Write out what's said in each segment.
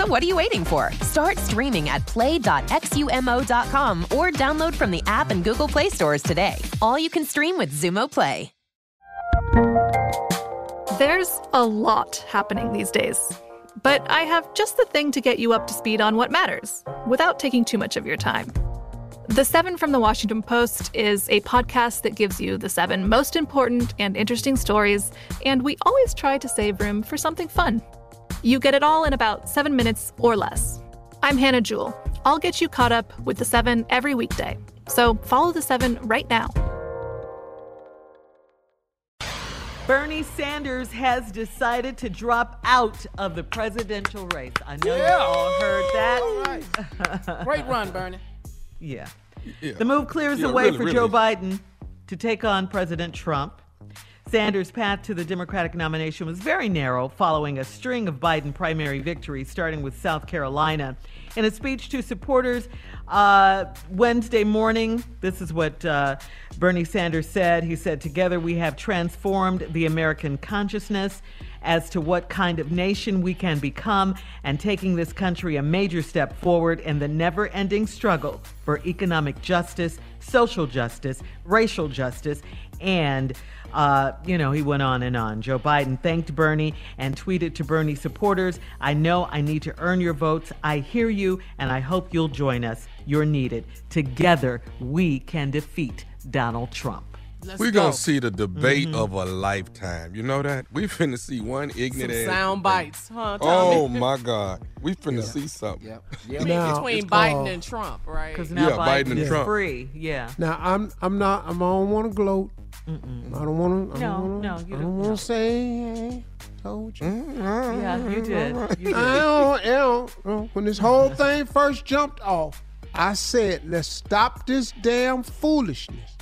So what are you waiting for? Start streaming at play.xumo.com or download from the app and Google Play stores today. All you can stream with Xumo Play. There's a lot happening these days. But I have just the thing to get you up to speed on what matters without taking too much of your time. The Seven from the Washington Post is a podcast that gives you the seven most important and interesting stories, and we always try to save room for something fun. You get it all in about seven minutes or less. I'm Hannah Jewell. I'll get you caught up with the seven every weekday. So follow the seven right now. Bernie Sanders has decided to drop out of the presidential race. I know you all heard that. All right. Great run, Bernie. Yeah. Yeah. The move clears Yeah, the way really, for really. Joe Biden to take on President Trump. Sanders' path to the Democratic nomination was very narrow following a string of Biden primary victories, starting with South Carolina. In a speech to supporters uh, Wednesday morning, this is what uh, Bernie Sanders said. He said, Together we have transformed the American consciousness as to what kind of nation we can become and taking this country a major step forward in the never ending struggle for economic justice, social justice, racial justice, and uh, you know, he went on and on. Joe Biden thanked Bernie and tweeted to Bernie supporters I know I need to earn your votes. I hear you, and I hope you'll join us. You're needed. Together, we can defeat Donald Trump. We're gonna see the debate Mhm. of a lifetime. You know that? We finna see one ignorant Some sound bites, huh, Oh my God. We finna see something. I mean, between Biden and Trump, right? Because now Yeah, Biden, Biden and is Trump. free. Yeah. Now I'm I'm not I'm, I don't want to gloat. I don't want to. I No, don't wanna, no, you I don't- don't want to say. Hey, told you. Yeah, you did. You did. I don't, I don't, uh, when this whole thing first jumped off, I said, let's stop this damn foolishness.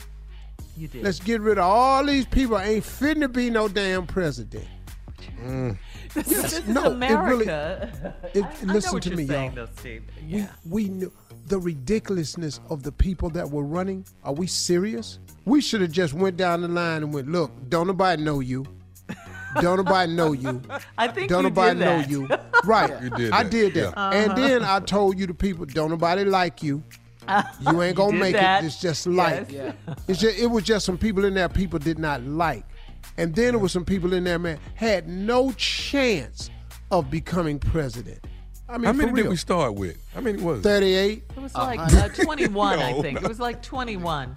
You did. Let's get rid of all these people. Ain't fitting to be no damn president. This is no, it really- America. It, I- I know listen what to you're me, saying, y'all. though, Steve. We, we knew the ridiculousness of the people that were running. Are we serious? We should have just went down the line and went, look, don't nobody know you. Don't nobody know you. I think don't you nobody did know you. Right. You did I that, did that. yeah. And Uh-huh. then I told you the people, don't nobody like you. You ain't gonna did make that. it. It's just like. Yes. It's just, it was just some people in there people did not like. And then there was some people in there, man, had no chance of becoming president. I mean, How many for did we start with? How many was it? 38. It was Uh, like uh, 21, I think. no. It was like 21.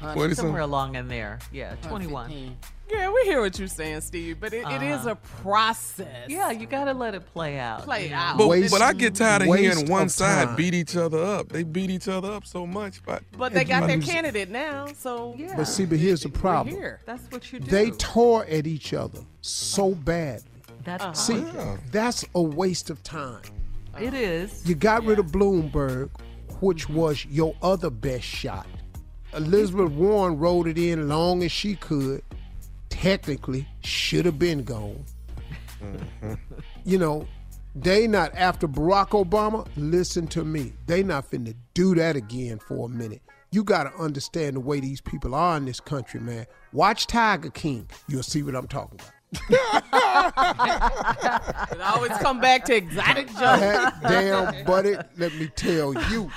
Twenty Somewhere some- along in there. Yeah, 21. Yeah, we hear what you're saying, Steve, but it, it is Uh-huh. a process. Yeah, you got to let it play out. Play you out. But, Waste- but I get tired of hearing one of side time. beat each other up. They beat each other up so much, but But they got their candidate now, so Yeah. But see, but here's the problem. here. That's what you do. They tore at each other so bad. That's See, Yeah. that's a waste of time. it is. You got rid of Bloomberg, which was your other best shot. Elizabeth Warren rode it in long as she could. Technically, should have been gone. You know, they not after Barack Obama. Listen to me. They not finna do that again for a minute. You got to understand the way these people are in this country, man. Watch Tiger King. You'll see what I'm talking about. It always come back to exotic jokes. That damn buddy, let me tell you.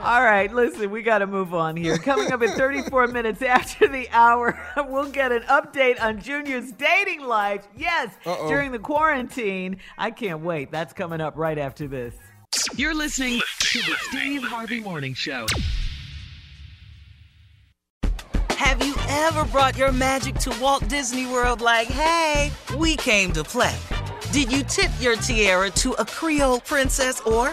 All right, listen, we got to move on here. Coming up in 34 minutes after the hour, we'll get an update on Junior's dating life. Yes, Uh-oh. during the quarantine. I can't wait. That's coming up right after this. You're listening to the Steve Harvey Morning Show. Have you ever brought your magic to Walt Disney World like, hey, we came to play? Did you tip your tiara to a Creole princess or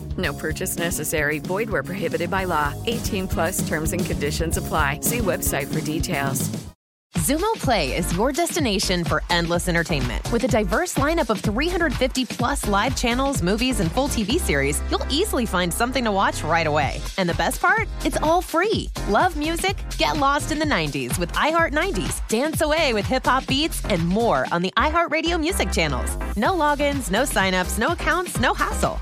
No purchase necessary. Void where prohibited by law. 18 plus terms and conditions apply. See website for details. Xumo Play is your destination for endless entertainment. With a diverse lineup of 350 plus live channels, movies, and full TV series, you'll easily find something to watch right away. And the best part? It's all free. Love music? Get lost in the 90s with iHeart 90s, dance away with hip hop beats, and more on the iHeartRadio music channels. No logins, no signups, no accounts, no hassle.